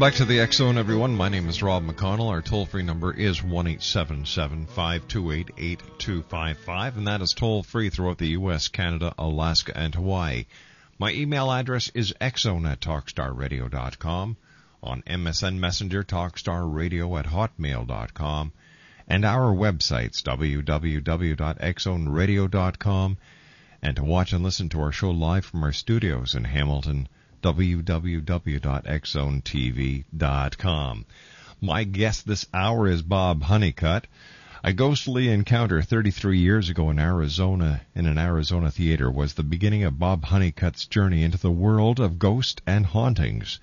Welcome back to the X Zone, everyone. My name is Rob McConnell. Our toll free number is 1 528 8255, and that is toll free throughout the U.S., Canada, Alaska, and Hawaii. My email address is xzone at talkstarradio.com. On MSN Messenger, talkstarradio at hotmail.com. And our websites, www.xzoneradio.com. And to watch and listen to our show live from our studios in Hamilton, www.xzonetv.com. My guest this hour is Bob Hunnicutt. A ghostly encounter 33 years ago in Arizona, in an Arizona theater, was the beginning of Bob Hunnicutt's journey into the world of ghost and hauntings.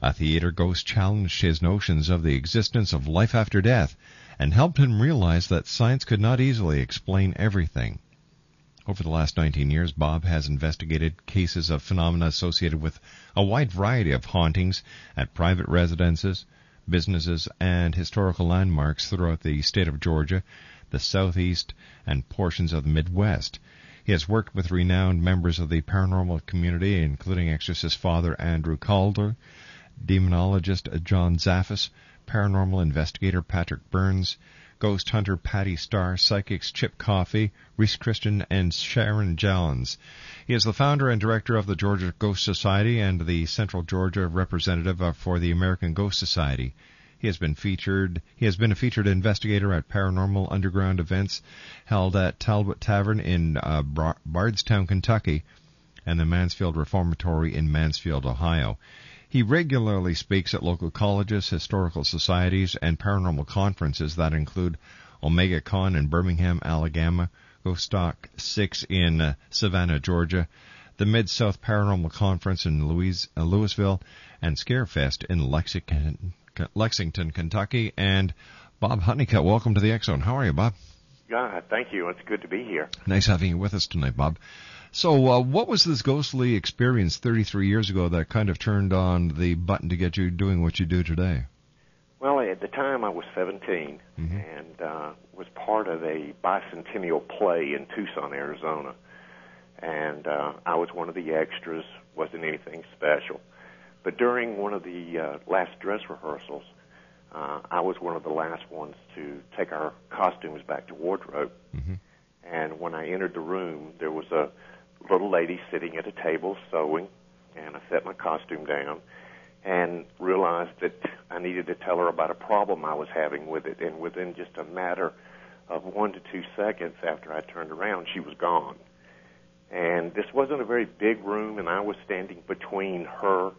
A theater ghost challenged his notions of the existence of life after death and helped him realize that science could not easily explain everything. Over the last 19 years, Bob has investigated cases of phenomena associated with a wide variety of hauntings at private residences, businesses, and historical landmarks throughout the state of Georgia, the southeast, and portions of the Midwest. He has worked with renowned members of the paranormal community, including exorcist Father Andrew Calder, demonologist John Zaffis, paranormal investigator Patrick Burns, ghost hunter Patti Starr, psychics Chip Coffey, Reese Christian, and Sharon Jallens. He is the founder and director of the Georgia Ghost Society and the Central Georgia representative for the American Ghost Society. He has been featured. He has been a featured investigator at paranormal underground events held at Talbot Tavern in uh, Bardstown, Kentucky, and the Mansfield Reformatory in Mansfield, Ohio. He regularly speaks at local colleges, historical societies, and paranormal conferences that include Omega Con in Birmingham, Alabama, Ghost Talk 6 in uh, Savannah, Georgia, the Mid-South Paranormal Conference in Louis, uh, Louisville, and Scarefest in Lexington, Lexington, Kentucky. And Bob Hunnicutt, welcome to the Zone. How are you, Bob? God, thank you. It's good to be here. Nice having you with us tonight, Bob. So, uh, what was this ghostly experience 33 years ago that kind of turned on the button to get you doing what you do today? Well, at the time I was 17 and uh, was part of a bicentennial play in Tucson, Arizona. and uh, I was one of the extras. wasn't anything special. But during one of the uh, last dress rehearsals, uh, I was one of the last ones to take our costumes back to wardrobe. Mm-hmm. And when I entered the room, there was a little lady sitting at a table sewing, and I set my costume down and realized that I needed to tell her about a problem I was having with it. And within just a matter of one to two seconds after I turned around, she was gone. And this wasn't a very big room, and I was standing between her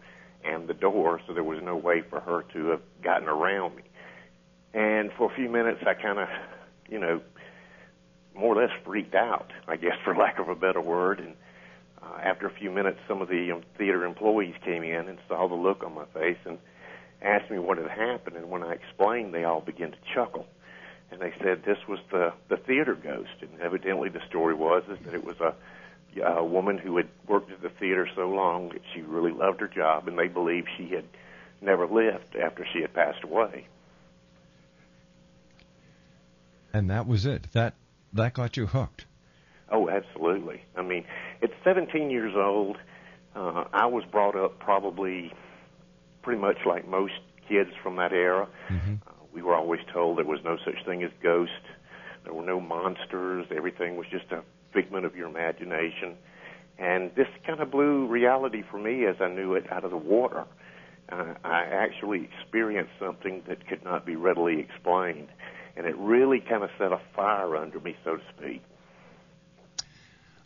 and the door, so there was no way for her to have gotten around me. And for a few minutes, I kind of, you know, more or less freaked out, I guess, for lack of a better word. And uh, after a few minutes, some of the um, theater employees came in and saw the look on my face and asked me what had happened. And when I explained, they all began to chuckle. And they said this was the the theater ghost. And evidently, the story was is that it was a a woman who had worked at the theater so long that she really loved her job, and they believed she had never left after she had passed away. And that was it. That that got you hooked. Oh, absolutely. I mean, at 17 years old, uh, I was brought up probably pretty much like most kids from that era. Mm-hmm. Uh, we were always told there was no such thing as ghosts. There were no monsters. Everything was just a figment of your imagination. And this kind of blew reality for me as I knew it out of the water. Uh, I actually experienced something that could not be readily explained. And it really kind of set a fire under me, so to speak.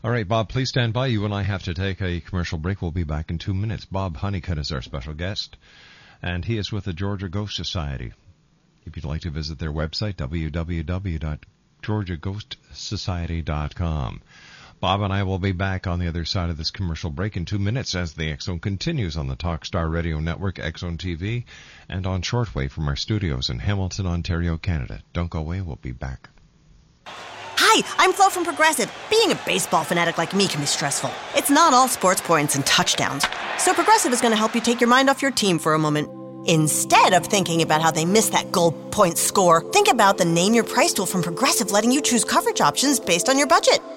All right, Bob, please stand by. You and I have to take a commercial break. We'll be back in two minutes. Bob Hunnicutt is our special guest, and he is with the Georgia Ghost Society. If you'd like to visit their website, www.georgiaghostsociety.com. Bob and I will be back on the other side of this commercial break in two minutes as the Zone continues on the Talkstar Radio Network, Zone TV, and on shortwave from our studios in Hamilton, Ontario, Canada. Don't go away. We'll be back. Hi, I'm Flo from Progressive. Being a baseball fanatic like me can be stressful. It's not all sports points and touchdowns. So Progressive is going to help you take your mind off your team for a moment. Instead of thinking about how they missed that goal point score, think about the Name Your Price tool from Progressive letting you choose coverage options based on your budget,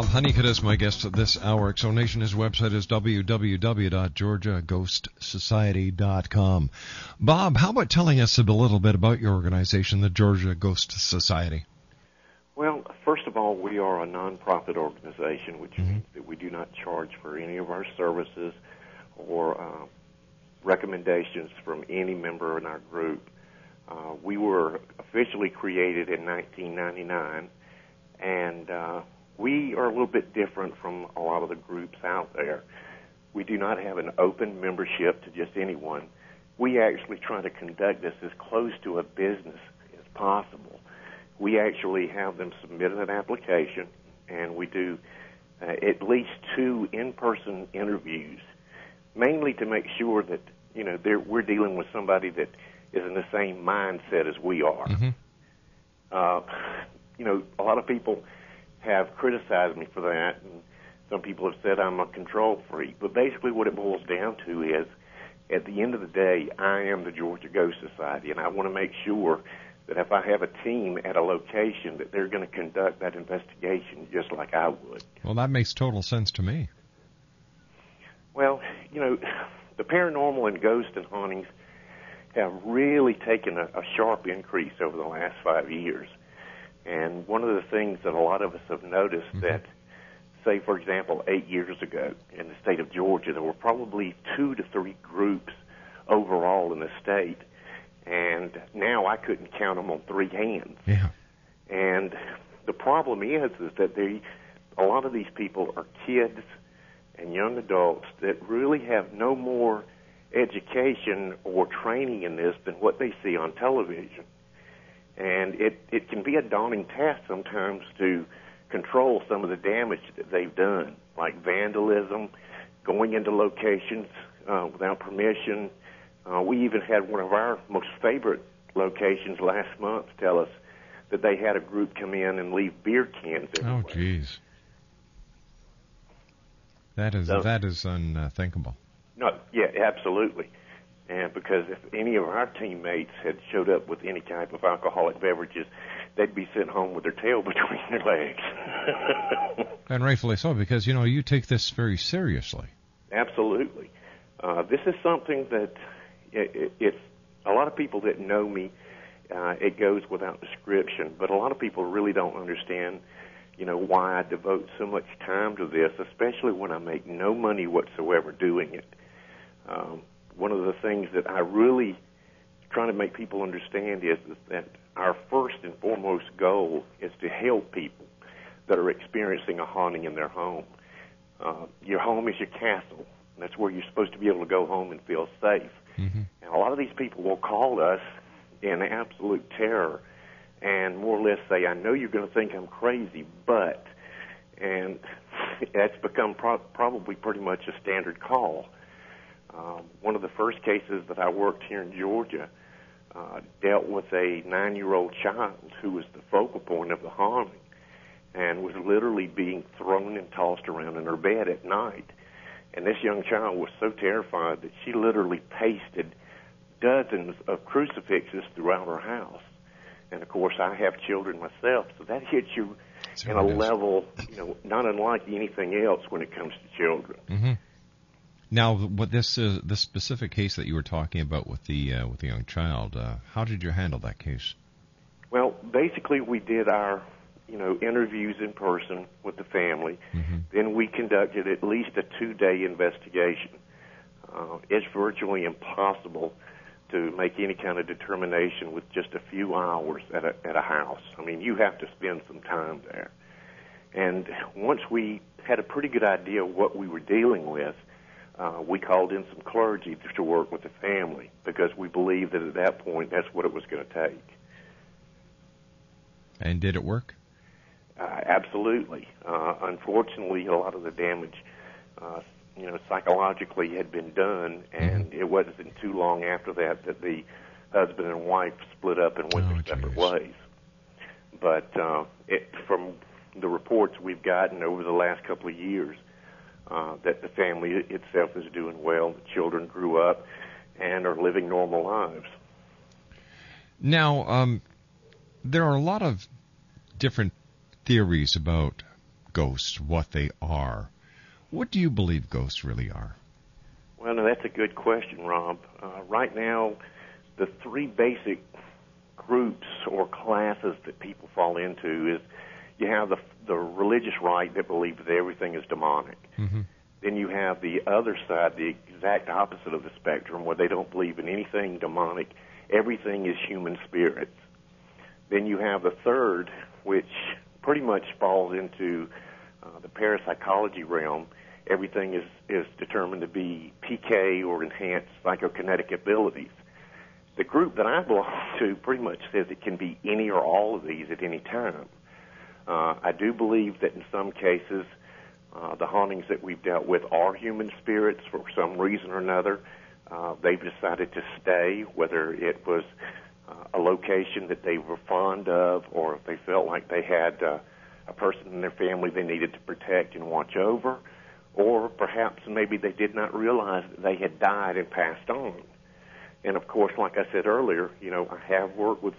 Bob Hunnicutt is my guest this hour. Exonation, his website is www.georgiaghostsociety.com. Bob, how about telling us a little bit about your organization, the Georgia Ghost Society? Well, first of all, we are a nonprofit organization, which Mm-hmm. means that we do not charge for any of our services or uh, recommendations from any member in our group. Uh, we were officially created in 1999, and uh, we are a little bit different from a lot of the groups out there. We do not have an open membership to just anyone. We actually try to conduct this as close to a business as possible. We actually have them submit an application, and we do uh, at least two in-person interviews, mainly to make sure that you know they're, we're dealing with somebody that is in the same mindset as we are. Uh, you know, a lot of people have criticized me for that, and some people have said I'm a control freak. But basically, what it boils down to is, at the end of the day, I am the Georgia Ghost Society, and I want to make sure that if I have a team at a location, that they're going to conduct that investigation just like I would. Well, that makes total sense to me. Well, you know, the paranormal and ghost and hauntings have really taken a, a sharp increase over the last five years. And one of the things that a lot of us have noticed Mm-hmm. that, say, for example, eight years ago in the state of Georgia, there were probably two to three groups overall in the state, and now I couldn't count them on three hands. Yeah. And the problem is, is that they, a lot of these people are kids and young adults that really have no more education or training in this than what they see on television. And it, it can be a daunting task sometimes to control some of the damage that they've done, like vandalism, going into locations uh, without permission. Uh, we even had one of our most favorite locations last month tell us that they had a group come in and leave beer cans Oh, jeez. That is So- that is unthinkable. No, yeah, absolutely. And because if any of our teammates had showed up with any type of alcoholic beverages, they'd be sent home with their tail between their legs. And rightfully so, because you know you take this very seriously. Absolutely. Uh, this is something that it, it, it's a lot of people that know me. Uh, it goes without description, but a lot of people really don't understand, you know, why I devote so much time to this, especially when I make no money whatsoever doing it. Um, one of the things that I really trying to make people understand is, is that our first and foremost goal is to help people that are experiencing a haunting in their home. Uh, your home is your castle. That's where you're supposed to be able to go home and feel safe. Mm-hmm. And a lot of these people will call us in absolute terror and more or less say, I know you're going to think I'm crazy, but, and that's become pro- probably pretty much a standard call. Um, one of the first cases that I worked here in Georgia uh, dealt with a nine year old child who was the focal point of the haunting and was literally being thrown and tossed around in her bed at night. And this young child was so terrified that she literally pasted dozens of crucifixes throughout her house. And of course, I have children myself, so that hits you in a level, you know, not unlike anything else when it comes to children. hmm Now, what this is, this specific case that you were talking about with the uh, with the young child, uh, how did you handle that case? Well, basically, we did our, you know, interviews in person with the family. Then we conducted at least a two-day investigation. Uh, it's virtually impossible to make any kind of determination with just a few hours at a at a house. I mean, you have to spend some time there. And once we had a pretty good idea of what we were dealing with, uh, we called in some clergy to, to work with the family because we believed that at that point that's what it was going to take. And did it work? Uh, absolutely. Uh, unfortunately, a lot of the damage, uh, you know, psychologically had been done, and it wasn't too long after that that the husband and wife split up and went their separate ways. But uh, it, from the reports we've gotten over the last couple of years, uh, that the family itself is doing well. The children grew up and are living normal lives. Now, um, there are a lot of different theories about ghosts, what they are. What do you believe ghosts really are? Well, no, that's a good question, Rob. Uh, right now, the three basic groups or classes that people fall into is you have the the religious right that believes that everything is demonic. Mm-hmm. Then you have the other side, the exact opposite of the spectrum, where they don't believe in anything demonic. Everything is human spirits. Then you have the third, which pretty much falls into uh, the parapsychology realm. Everything is, is determined to be PK or enhanced psychokinetic abilities. The group that I belong to pretty much says it can be any or all of these at any time. Uh, I do believe that in some cases, uh, the hauntings that we've dealt with are human spirits for some reason or another. Uh, they've decided to stay, whether it was uh, a location that they were fond of, or if they felt like they had uh, a person in their family they needed to protect and watch over, or perhaps maybe they did not realize that they had died and passed on. And of course, like I said earlier, you know, I have worked with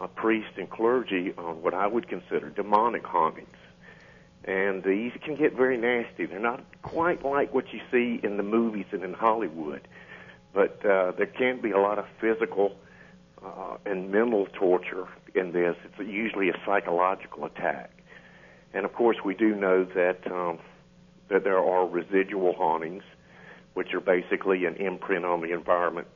uh, priests and clergy on what I would consider demonic hauntings. And these can get very nasty. They're not quite like what you see in the movies and in Hollywood, but uh, there can be a lot of physical uh, and mental torture in this. It's usually a psychological attack. And of course, we do know that um, that there are residual hauntings, which are basically an imprint on the environment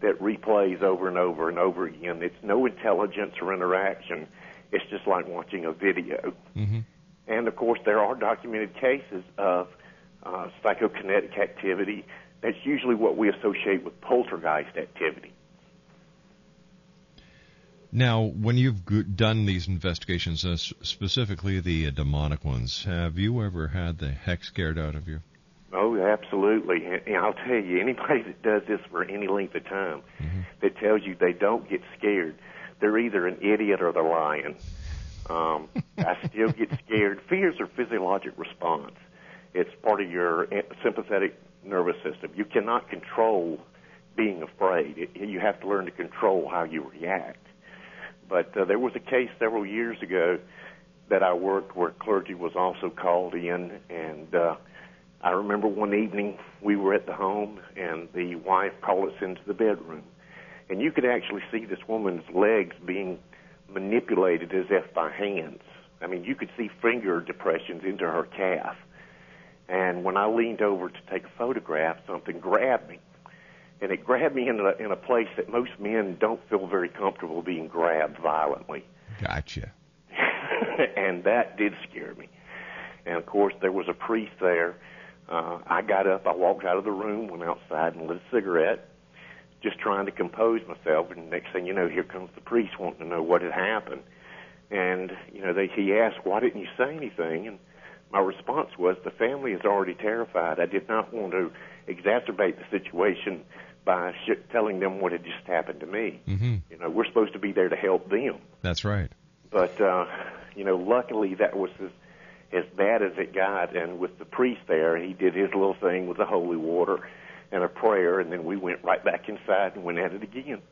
that replays over and over and over again. It's no intelligence or interaction. It's just like watching a video. Mm-hmm. And of course, there are documented cases of uh, psychokinetic activity. That's usually what we associate with poltergeist activity. Now, when you've done these investigations, uh, specifically the uh, demonic ones, have you ever had the heck scared out of you? Oh, absolutely. And, I'll tell you, anybody that does this for any length of time that tells you they don't get scared, they're either an idiot or they're lying. Um, I still get scared. Fear's a physiologic response. It's part of your eh, sympathetic nervous system. You cannot control being afraid. It, you have to learn to control how you react. But uh, there was a case several years ago that I worked where clergy was also called in, and uh, I remember one evening we were at the home, and the wife called us into the bedroom, and you could actually see this woman's legs being manipulated as if by hands. I mean, you could see finger depressions into her calf. And when I leaned over to take a photograph, something grabbed me. And it grabbed me in a, in a place that most men don't feel very comfortable being grabbed violently. Gotcha. and that did scare me. And of course, there was a priest there. Uh, I got up, I walked out of the room, went outside and lit a cigarette, just trying to compose myself. And next thing you know, here comes the priest wanting to know what had happened. And, you know, they, he asked, why didn't you say anything? And my response was, the family is already terrified. I did not want to exacerbate the situation by sh- telling them what had just happened to me. Mm-hmm. You know, we're supposed to be there to help them. That's right. But uh, you know, luckily that was as, as bad as it got. And with the priest there, he did his little thing with the holy water and a prayer, and then we went right back inside and went at it again.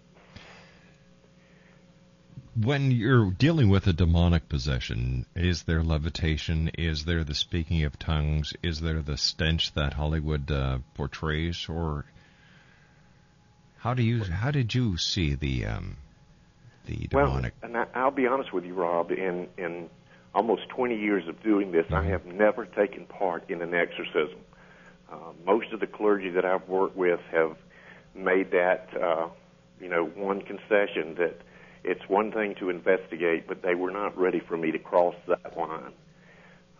When you're dealing with a demonic possession, is there levitation? Is there the speaking of tongues? Is there the stench that Hollywood uh, portrays, or how do you how did you see the um, the demonic? Well, and I, I'll be honest with you, Rob. In in almost 20 years of doing this, I have never taken part in an exorcism. Uh, most of the clergy that I've worked with have made that, uh, you know, one concession that it's one thing to investigate, but they were not ready for me to cross that line.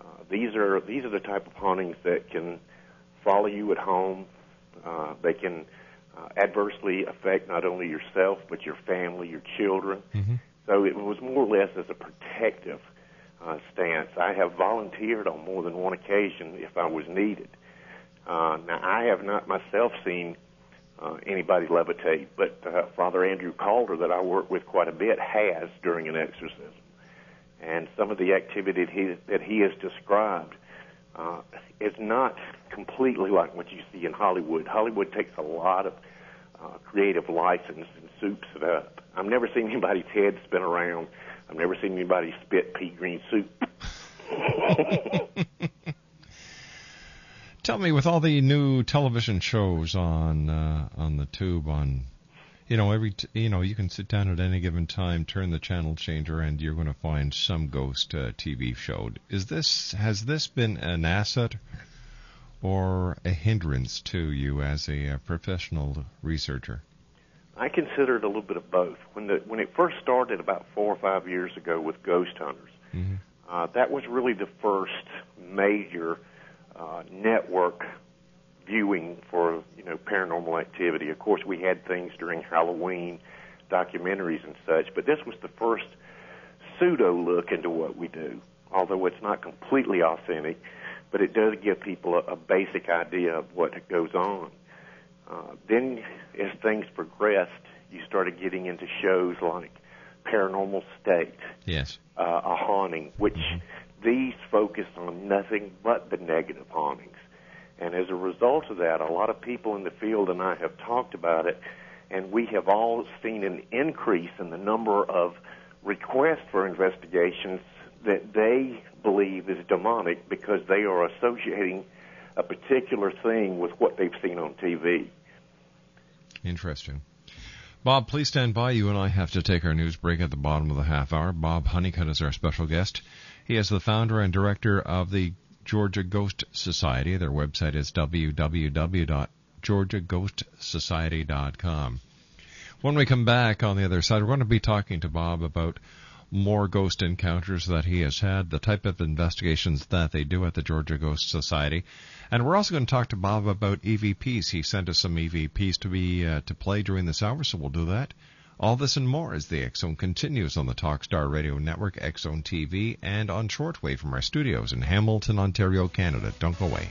Uh, these are these are the type of hauntings that can follow you at home. Uh, they can uh, adversely affect not only yourself but your family, your children. Mm-hmm. So it was more or less as a protective uh, stance. I have volunteered on more than one occasion if I was needed. Uh, now, I have not myself seen uh, anybody levitate, but uh, Father Andrew Calder, that I work with quite a bit, has during an exorcism. And some of the activity that he, that he has described uh, is not completely like what you see in Hollywood. Hollywood takes a lot of uh, creative license and soups it up. I've never seen anybody's head spin around. I've never seen anybody spit pea green soup. Tell me, with all the new television shows on uh, on the tube, on you know every t- you know you can sit down at any given time, turn the channel changer, and you're going to find some ghost uh, TV show. Is this has this been an asset or a hindrance to you as a, uh professional researcher? I consider it a little bit of both. When the when it first started about four or five years ago with Ghost Hunters, Mm-hmm. uh, that was really the first major uh, network viewing for you know paranormal activity. Of course, we had things during Halloween, documentaries and such, but this was the first pseudo look into what we do. Although it's not completely authentic, but it does give people a, a basic idea of what goes on. Uh, then, as things progressed, you started getting into shows like Paranormal State, Yes. uh, a haunting, which these focus on nothing but the negative hauntings. And as a result of that, a lot of people in the field and I have talked about it, and we have all seen an increase in the number of requests for investigations that they believe is demonic because they are associating a particular thing with what they've seen on TV. Interesting. Bob, please stand by. You and I have to take our news break at the bottom of the half hour. Bob Hunnicutt is our special guest. He is the founder and director of the Georgia Ghost Society. Their website is www.georgiaghostsociety.com. When we come back on the other side, we're going to be talking to Bob about more ghost encounters that he has had, the type of investigations that they do at the Georgia Ghost Society, and we're also going to talk to Bob about EVPs. He sent us some EVPs to be uh, to play during this hour, so we'll do that. All this and more as the Zone continues on the Talkstar Radio Network, Zone TV, and on shortwave from our studios in Hamilton, Ontario, Canada. Don't go away.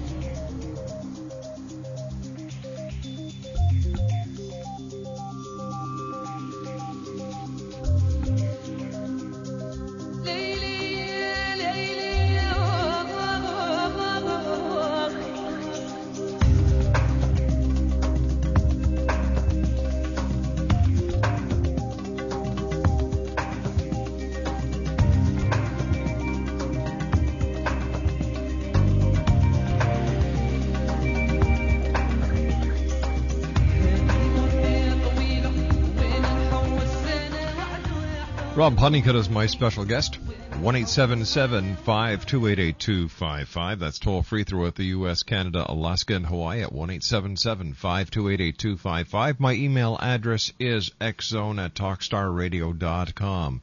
Rob Hunnicutt is my special guest. 1-877-528-8255. That's toll free throughout the U.S., Canada, Alaska, and Hawaii at 1-877-528-8255. My email address is xzone at talkstarradio.com.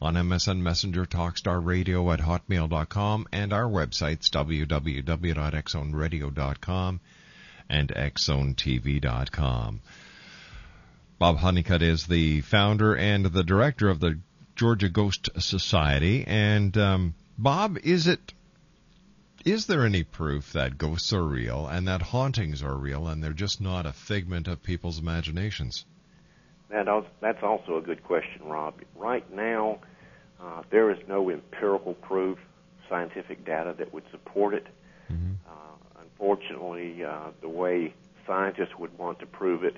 On MSN Messenger, talkstarradio at hotmail.com, and our websites, www.xzoneradio.com and xzonetv.com. Bob Hunnicutt is the founder and the director of the Georgia Ghost Society. And um, Bob, is it is there any proof that ghosts are real and that hauntings are real and they're just not a figment of people's imaginations? That that's also a good question, Rob. Right now, uh, there is no empirical proof, scientific data that would support it. Uh, unfortunately, uh, the way scientists would want to prove it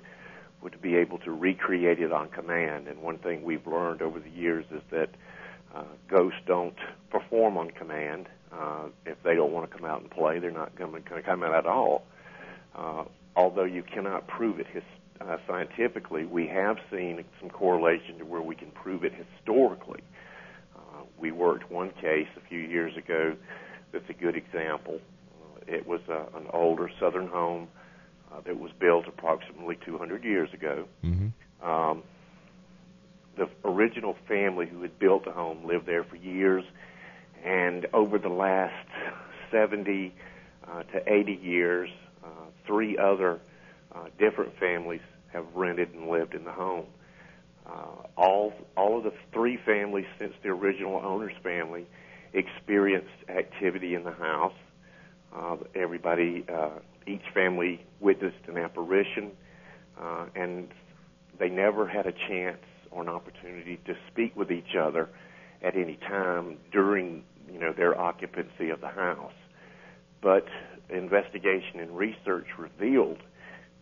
would be able to recreate it on command. And one thing we've learned over the years is that uh, ghosts don't perform on command. Uh, if they don't want to come out and play, they're not going to come out at all. Uh, although you cannot prove it his, uh, scientifically, we have seen some correlation to where we can prove it historically. Uh, we worked one case a few years ago that's a good example. Uh, it was uh, an older southern home uh, that was built approximately 200 years ago. Mm-hmm. Um, the original family who had built the home lived there for years, and over the last 70 uh, to 80 years, uh, three other uh, different families have rented and lived in the home. Uh, all all of the three families since the original owner's family experienced activity in the house. Uh, everybody, uh, each family witnessed an apparition, uh, and they never had a chance or an opportunity to speak with each other at any time during you know their occupancy of the house. But investigation and research revealed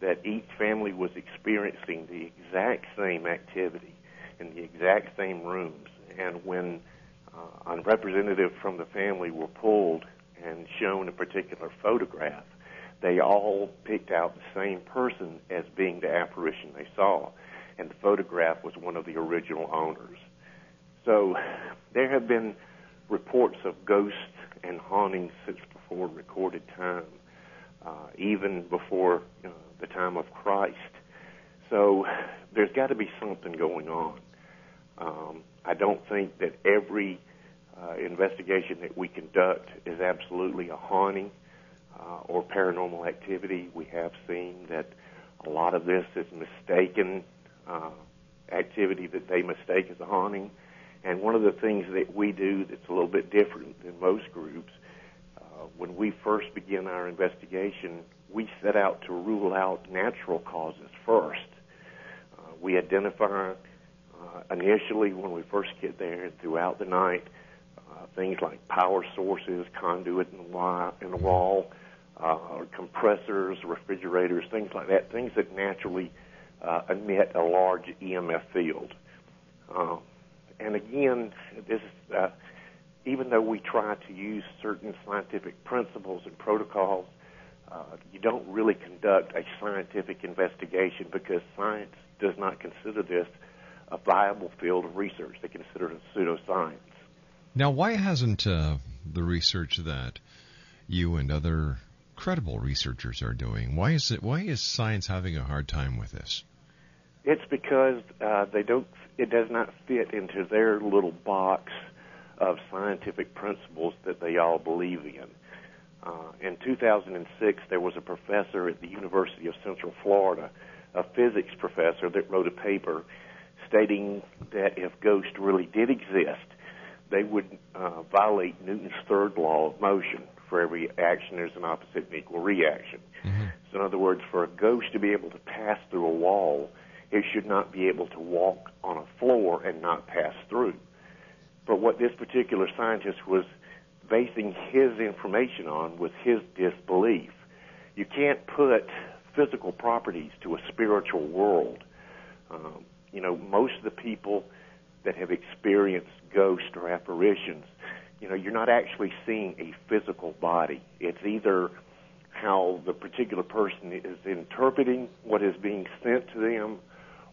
that each family was experiencing the exact same activity in the exact same rooms. And when uh, a representative from the family were pulled and shown a particular photograph, they all picked out the same person as being the apparition they saw. And the photograph was one of the original owners. So there have been reports of ghosts and hauntings since before recorded time, uh, even before uh, the time of Christ. So there's got to be something going on. Um, I don't think that every uh, investigation that we conduct is absolutely a haunting or paranormal activity. We have seen that a lot of this is mistaken uh, activity that they mistake as a haunting. And one of the things that we do that's a little bit different than most groups, uh, when we first begin our investigation, we set out to rule out natural causes first. Uh, we identify uh, initially when we first get there and throughout the night uh, things like power sources, conduit in the, wi- in the wall, uh, compressors, refrigerators, things like that, things that naturally uh, emit a large EMF field. Uh, and again, this is, uh, even though we try to use certain scientific principles and protocols, uh, you don't really conduct a scientific investigation because science does not consider this a viable field of research. They consider it a pseudoscience. Now, why hasn't uh, the research that you and other credible researchers are doing? Why is it? Why is science having a hard time with this? It's because uh, they don't. It does not fit into their little box of scientific principles that they all believe in. Uh, in 2006, there was a professor at the University of Central Florida, a physics professor, that wrote a paper stating that if ghosts really did exist, they would uh, violate Newton's third law of motion. For every action, there's an opposite and equal reaction. Mm-hmm. So, in other words, for a ghost to be able to pass through a wall, it should not be able to walk on a floor and not pass through. But what this particular scientist was basing his information on was his disbelief. You can't put physical properties to a spiritual world. Um, you know, most of the people that have experienced ghosts or apparitions, you know, you're not actually seeing a physical body. It's either how the particular person is interpreting what is being sent to them,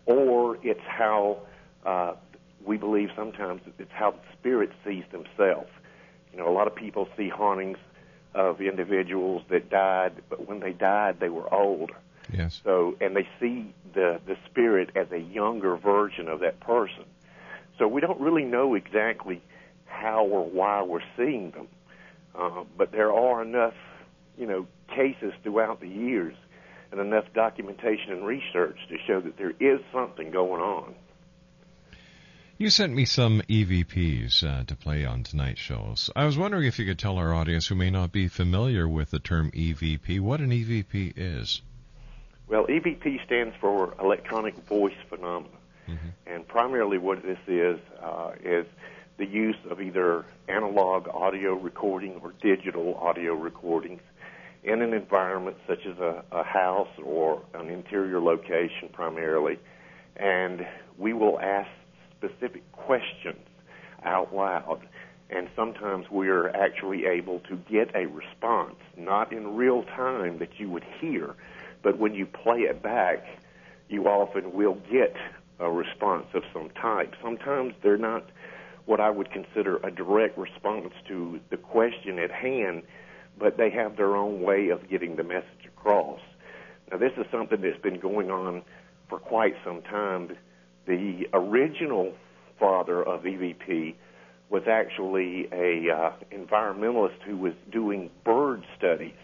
or it's how uh, we believe sometimes it's how the spirit sees themselves. You know, a lot of people see hauntings of individuals that died, but when they died, they were old. Yes. So, and they see the the spirit as a younger version of that person. So we don't really know exactly how or why we're seeing them, uh, but there are enough, you know, cases throughout the years and enough documentation and research to show that there is something going on. You sent me some EVPs uh, to play on tonight's shows. I was wondering if you could tell our audience who may not be familiar with the term EVP what an EVP is. Well, EVP stands for electronic voice phenomena, mm-hmm. and primarily what this is uh, is the use of either analog audio recording or digital audio recordings in an environment such as a, a house or an interior location primarily, and we will ask specific questions out loud. And sometimes we're actually able to get a response, not in real time that you would hear, but when you play it back, you often will get a response of some type. Sometimes they're not what I would consider a direct response to the question at hand, but they have their own way of getting the message across. Now, this is something that's been going on for quite some time. The original father of EVP was actually a uh, environmentalist who was doing bird studies,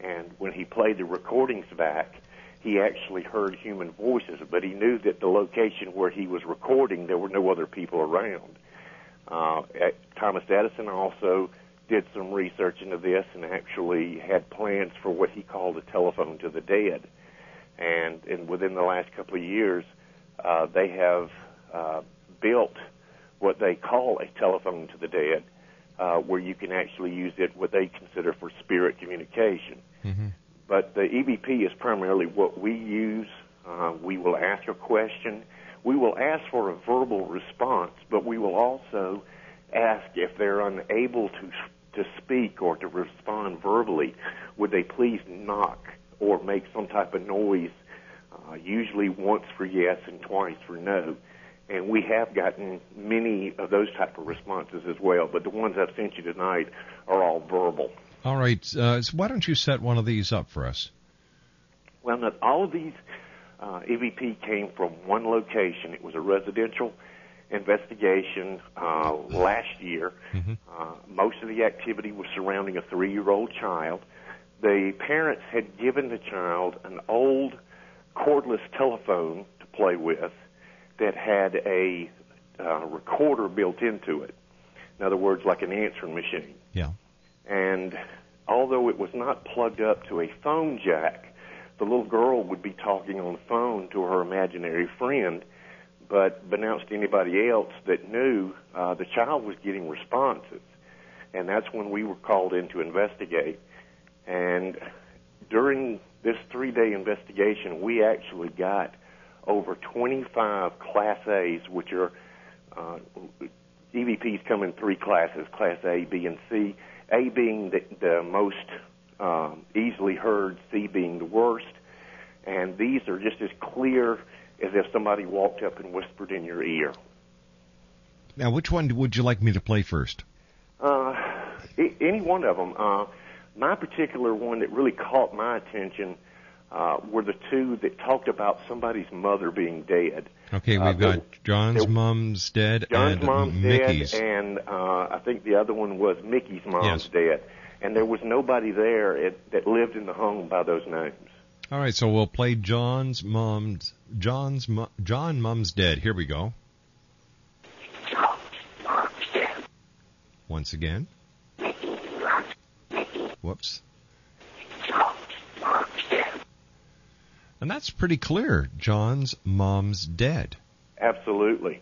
and when he played the recordings back, he actually heard human voices, but he knew that the location where he was recording, there were no other people around. Uh, Thomas Edison also did some research into this and actually had plans for what he called a telephone to the dead. And, and within the last couple of years, uh, they have uh, built what they call a telephone to the dead, uh, where you can actually use it what they consider for spirit communication. Mm-hmm. But the EVP is primarily what we use. Uh, we will ask a question. We will ask for a verbal response, but we will also ask if they're unable to to speak or to respond verbally, would they please knock or make some type of noise, uh, usually once for yes and twice for no. And we have gotten many of those type of responses as well, but the ones I've sent you tonight are all verbal. All right. Uh, so why don't you set one of these up for us? Well, not all of these uh, EVP came from one location. It was a residential investigation uh, last year. Mm-hmm. Uh, most of the activity was surrounding a three-year-old child. The parents had given the child an old cordless telephone to play with that had a uh, recorder built into it. In other words, like an answering machine. Yeah. And although it was not plugged up to a phone jack, the little girl would be talking on the phone to her imaginary friend but announced to anybody else that knew uh, the child was getting responses. And that's when we were called in to investigate. And during this three day investigation, we actually got over 25 Class A's, which are uh, EVPs come in three classes Class A, B, and C. A being the, the most um, easily heard, C being the worst. And these are just as clear as if somebody walked up and whispered in your ear. Now, which one would you like me to play first? Uh, any one of them. Uh, my particular one that really caught my attention uh, were the two that talked about somebody's mother being dead. Okay, we've uh, got John's mom's dead John's and mom's Mickey's. dead, and uh, I think the other one was Mickey's mom's Yes. dead. And there was nobody there at, that lived in the home by those names. All right, so we'll play John's mom's John's John mom's dead. Here we go. Once again. Whoops. And that's pretty clear. John's mom's dead. Absolutely.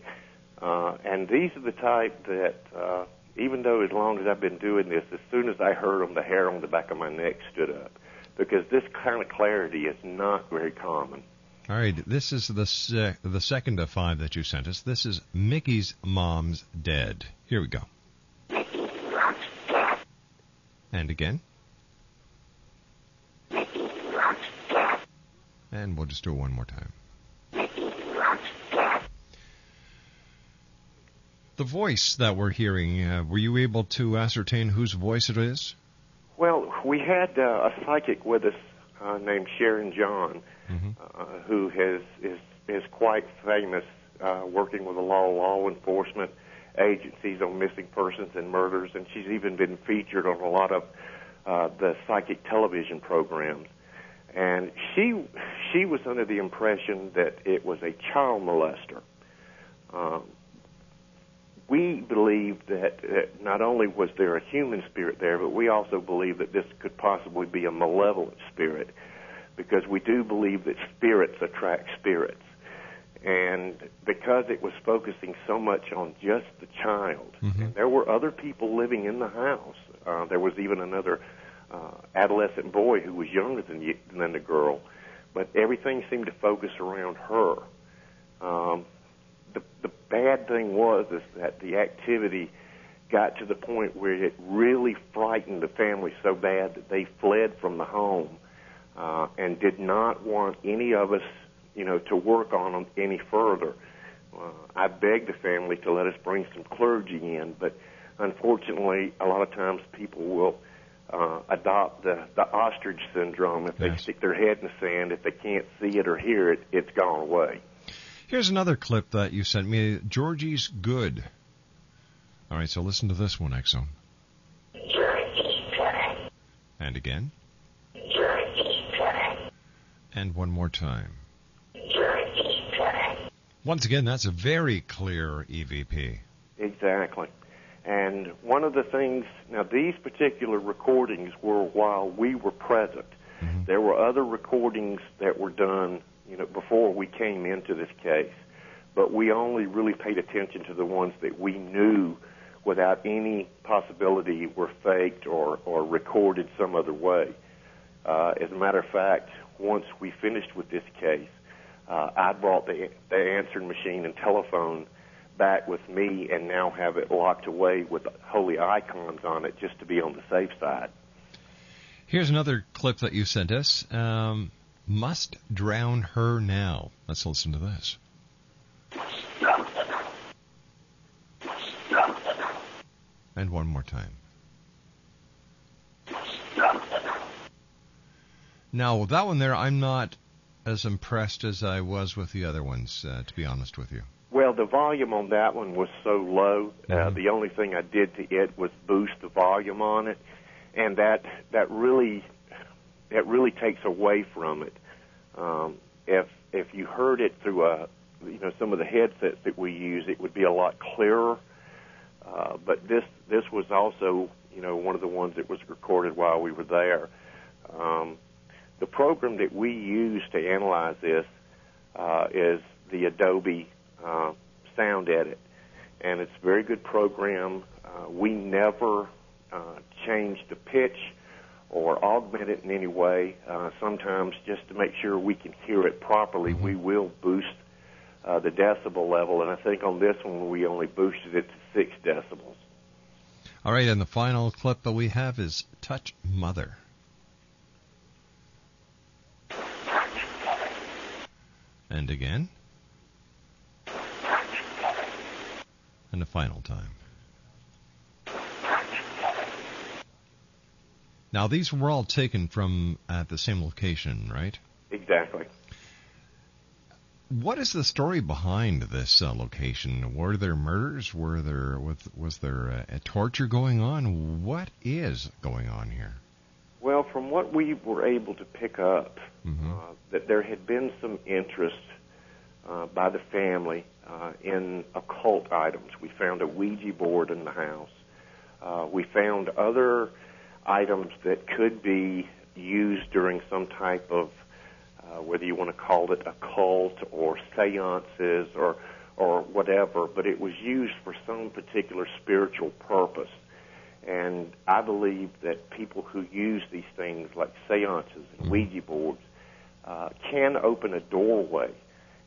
Uh, and these are the type that, uh, even though as long as I've been doing this, as soon as I heard them, the hair on the back of my neck stood up. Because this kind of clarity is not very common. All right, this is the the second of five that you sent us. This is Mickey's mom's dead. Here we go. And again. And we'll just do it one more time. The voice that we're hearing, uh, were you able to ascertain whose voice it is? Well, we had uh, a psychic with us uh, named Sharon John, uh, who has is is quite famous, uh, working with the law law enforcement agencies on missing persons and murders, and she's even been featured on a lot of uh, the psychic television programs. And she she was under the impression that it was a child molester. Um, we believed that uh, not only was there a human spirit there, but we also believe that this could possibly be a malevolent spirit because we do believe that spirits attract spirits. And because it was focusing so much on just the child, and there were other people living in the house. Uh, there was even another uh, adolescent boy who was younger than than the girl, but everything seemed to focus around her. Um, the the bad thing was is that the activity got to the point where it really frightened the family so bad that they fled from the home uh, and did not want any of us you know, to work on them any further. Uh, I begged the family to let us bring some clergy in, but unfortunately, a lot of times people will uh, adopt the, the ostrich syndrome. If they Yes. stick their head in the sand, if they can't see it or hear it, it's gone away. Here's another clip that you sent me. Georgie's good. All right, so listen to this one, Exxon. And again. And one more time. Once again, that's a very clear EVP. Exactly. And one of the things, now these particular recordings were while we were present. Mm-hmm. There were other recordings that were done, you know, before we came into this case, but we only really paid attention to the ones that we knew without any possibility were faked or, or recorded some other way. Uh, as a matter of fact, once we finished with this case, uh, I brought the, the answering machine and telephone back with me and now have it locked away with holy icons on it just to be on the safe side. Here's another clip that you sent us. Um, must drown her now. Let's listen to this. And one more time. Now, that one there, I'm not as impressed as I was with the other ones, uh, to be honest with you. Well, the volume on that one was so low. Uh, the only thing I did to it was boost the volume on it, and that that really that really takes away from it. Um, if if you heard it through a you know some of the headsets that we use, it would be a lot clearer. Uh, but this this was also you know one of the ones that was recorded while we were there. Um, the program that we use to analyze this uh, is the Adobe uh, Sound Edit, and it's a very good program. Uh, we never uh, change the pitch or augment it in any way. Uh, sometimes, just to make sure we can hear it properly, we will boost uh, the decibel level, and I think on this one we only boosted it to six decibels. All right, and the final clip that we have is Touch Mother. And again. And the final time. Now, these were all taken from at the same location, right? Exactly. What is the story behind this uh, location? Were there murders? Were there was, was there uh, a torture going on? What is going on here? Well, from what we were able to pick up, uh, that there had been some interest uh, by the family uh, in occult items. We found a Ouija board in the house. Uh, we found other items that could be used during some type of, uh, whether you want to call it occult or seances or or whatever, but it was used for some particular spiritual purpose. And I believe that people who use these things like seances and Ouija boards uh, can open a doorway.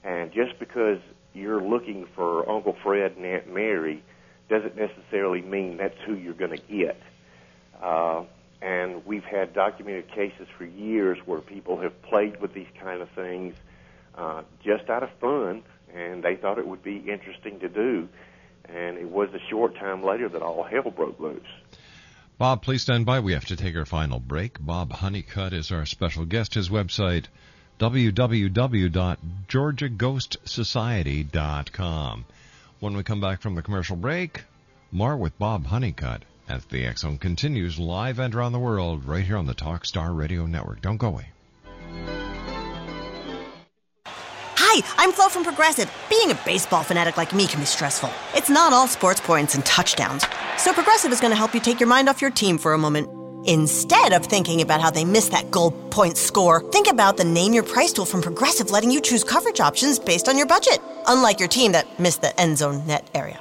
And just because you're looking for Uncle Fred and Aunt Mary doesn't necessarily mean that's who you're going to get. Uh, and we've had documented cases for years where people have played with these kind of things uh, just out of fun, and they thought it would be interesting to do. And it was a short time later that all hell broke loose. Bob, please stand by. We have to take our final break. Bob Hunnicutt is our special guest. His website, www.georgiaghostsociety.com. When we come back from the commercial break, more with Bob Hunnicutt as the Zone continues live and around the world right here on the Talk Star Radio Network. Don't go away. Hi, I'm Flo from Progressive. Being a baseball fanatic like me can be stressful. It's not all sports points and touchdowns. So Progressive is going to help you take your mind off your team for a moment. Instead of thinking about how they missed that goal point score, think about the Name Your Price tool from Progressive letting you choose coverage options based on your budget, unlike your team that missed the end zone net area.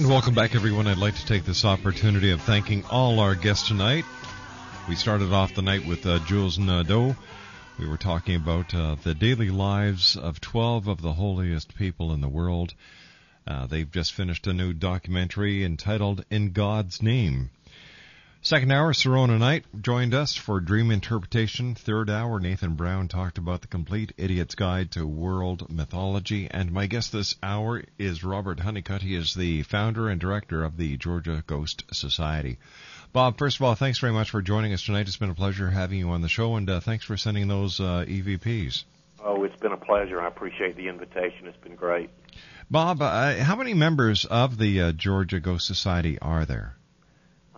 And welcome back, everyone. I'd like to take this opportunity of thanking all our guests tonight. We started off the night with uh, Jules Naudet. We were talking about uh, the daily lives of 12 of the holiest people in the world. Uh, they've just finished a new documentary entitled In God's Name. Second hour, Sirona Knight joined us for Dream Interpretation. Third hour, Nathan Brown talked about the complete Idiot's Guide to World Mythology. And my guest this hour is Robert Hunnicutt. He is the founder and director of the Georgia Ghost Society. Bob, first of all, thanks very much for joining us tonight. It's been a pleasure having you on the show, and uh, thanks for sending those uh, EVPs. Oh, it's been a pleasure. I appreciate the invitation. It's been great. Bob, uh, how many members of the uh, Georgia Ghost Society are there?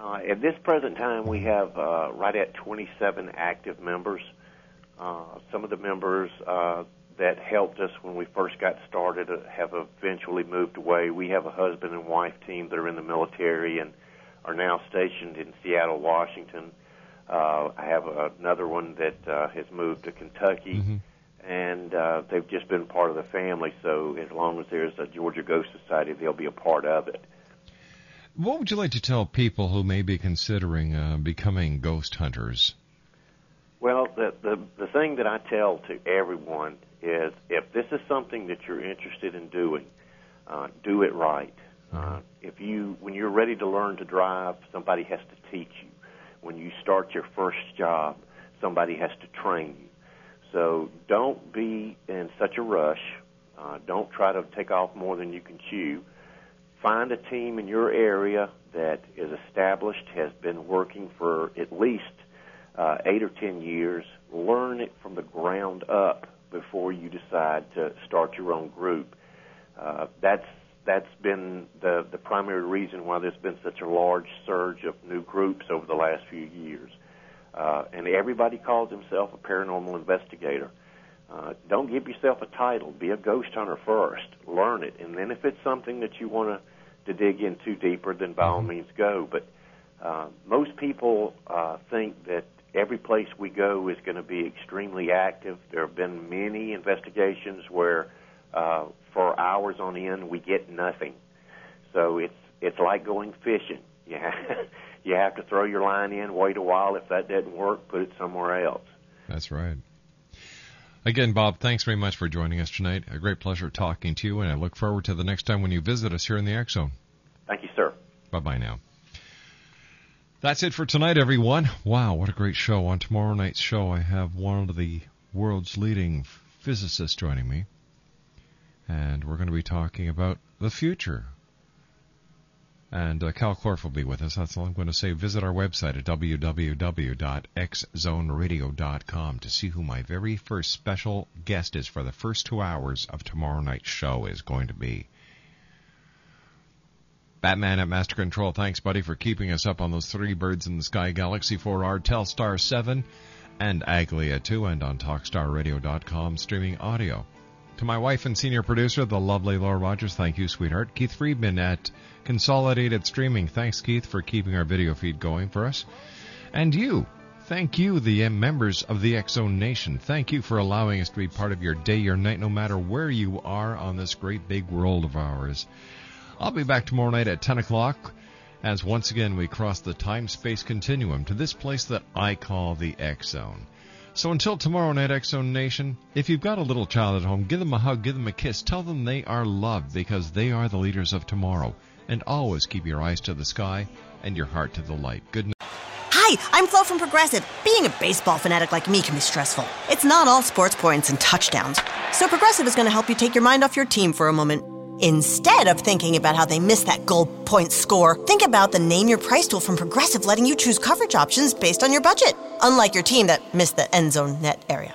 Uh, at this present time, we have uh, right at 27 active members. Uh, some of the members uh, that helped us when we first got started uh, have eventually moved away. We have a husband and wife team that are in the military and are now stationed in Seattle, Washington. Uh, I have another one that uh, has moved to Kentucky. Mm-hmm. And uh, they've just been part of the family, so as long as there's a Georgia Ghost Society, they'll be a part of it. What would you like to tell people who may be considering uh, becoming ghost hunters? Well, the, the the thing that I tell to everyone is, if this is something that you're interested in doing, uh, do it right. Uh, if you, when you're ready to learn to drive, somebody has to teach you. When you start your first job, somebody has to train you. So don't be in such a rush. Uh, don't try to take off more than you can chew find a team in your area that is established, has been working for at least uh, eight or ten years. Learn it from the ground up before you decide to start your own group. Uh, that's that's been the the primary reason why there's been such a large surge of new groups over the last few years. Uh, and everybody calls himself a paranormal investigator. Uh, don't give yourself a title. Be a ghost hunter first. Learn it, and then if it's something that you want to to dig in too deeper, then by all means go. But uh, most people uh, think that every place we go is going to be extremely active. There have been many investigations where, uh, for hours on end, we get nothing. So it's it's like going fishing. You you have to throw your line in, wait a while. If that doesn't work, put it somewhere else. That's right. Again, Bob, thanks very much for joining us tonight. A great pleasure talking to you, and I look forward to the next time when you visit us here in the X Zone. Thank you, sir. Bye bye now. That's it for tonight, everyone. Wow, what a great show. On tomorrow night's show, I have one of the world's leading physicists joining me, and we're going to be talking about the future. And uh, Kal Korff will be with us. That's all I'm going to say. Visit our website at www.xzoneradio.com to see who my very first special guest is for the first two hours of tomorrow night's show is going to be. Batman at Master Control, thanks, buddy, for keeping us up on those three birds in the sky Galaxy 4R, Telstar 7, and Aglia 2, and on TalkStarRadio.com streaming audio. To my wife and senior producer, the lovely Laura Rogers, thank you, sweetheart. Keith Friedman at Consolidated Streaming, thanks, Keith, for keeping our video feed going for us. And you, thank you, the uh, members of the Zone Nation. Thank you for allowing us to be part of your day, your night, no matter where you are on this great big world of ours. I'll be back tomorrow night at 10 o'clock. as once again we cross the time space continuum to this place that I call the X Zone. So until tomorrow night, X Zone Nation, if you've got a little child at home, give them a hug, give them a kiss, tell them they are loved because they are the leaders of tomorrow. And always keep your eyes to the sky and your heart to the light. Good night. Hi, I'm Flo from Progressive. Being a baseball fanatic like me can be stressful. It's not all sports points and touchdowns. So Progressive is going to help you take your mind off your team for a moment. Instead of thinking about how they missed that goal point score, think about the Name Your Price tool from Progressive letting you choose coverage options based on your budget, unlike your team that missed the end zone net area.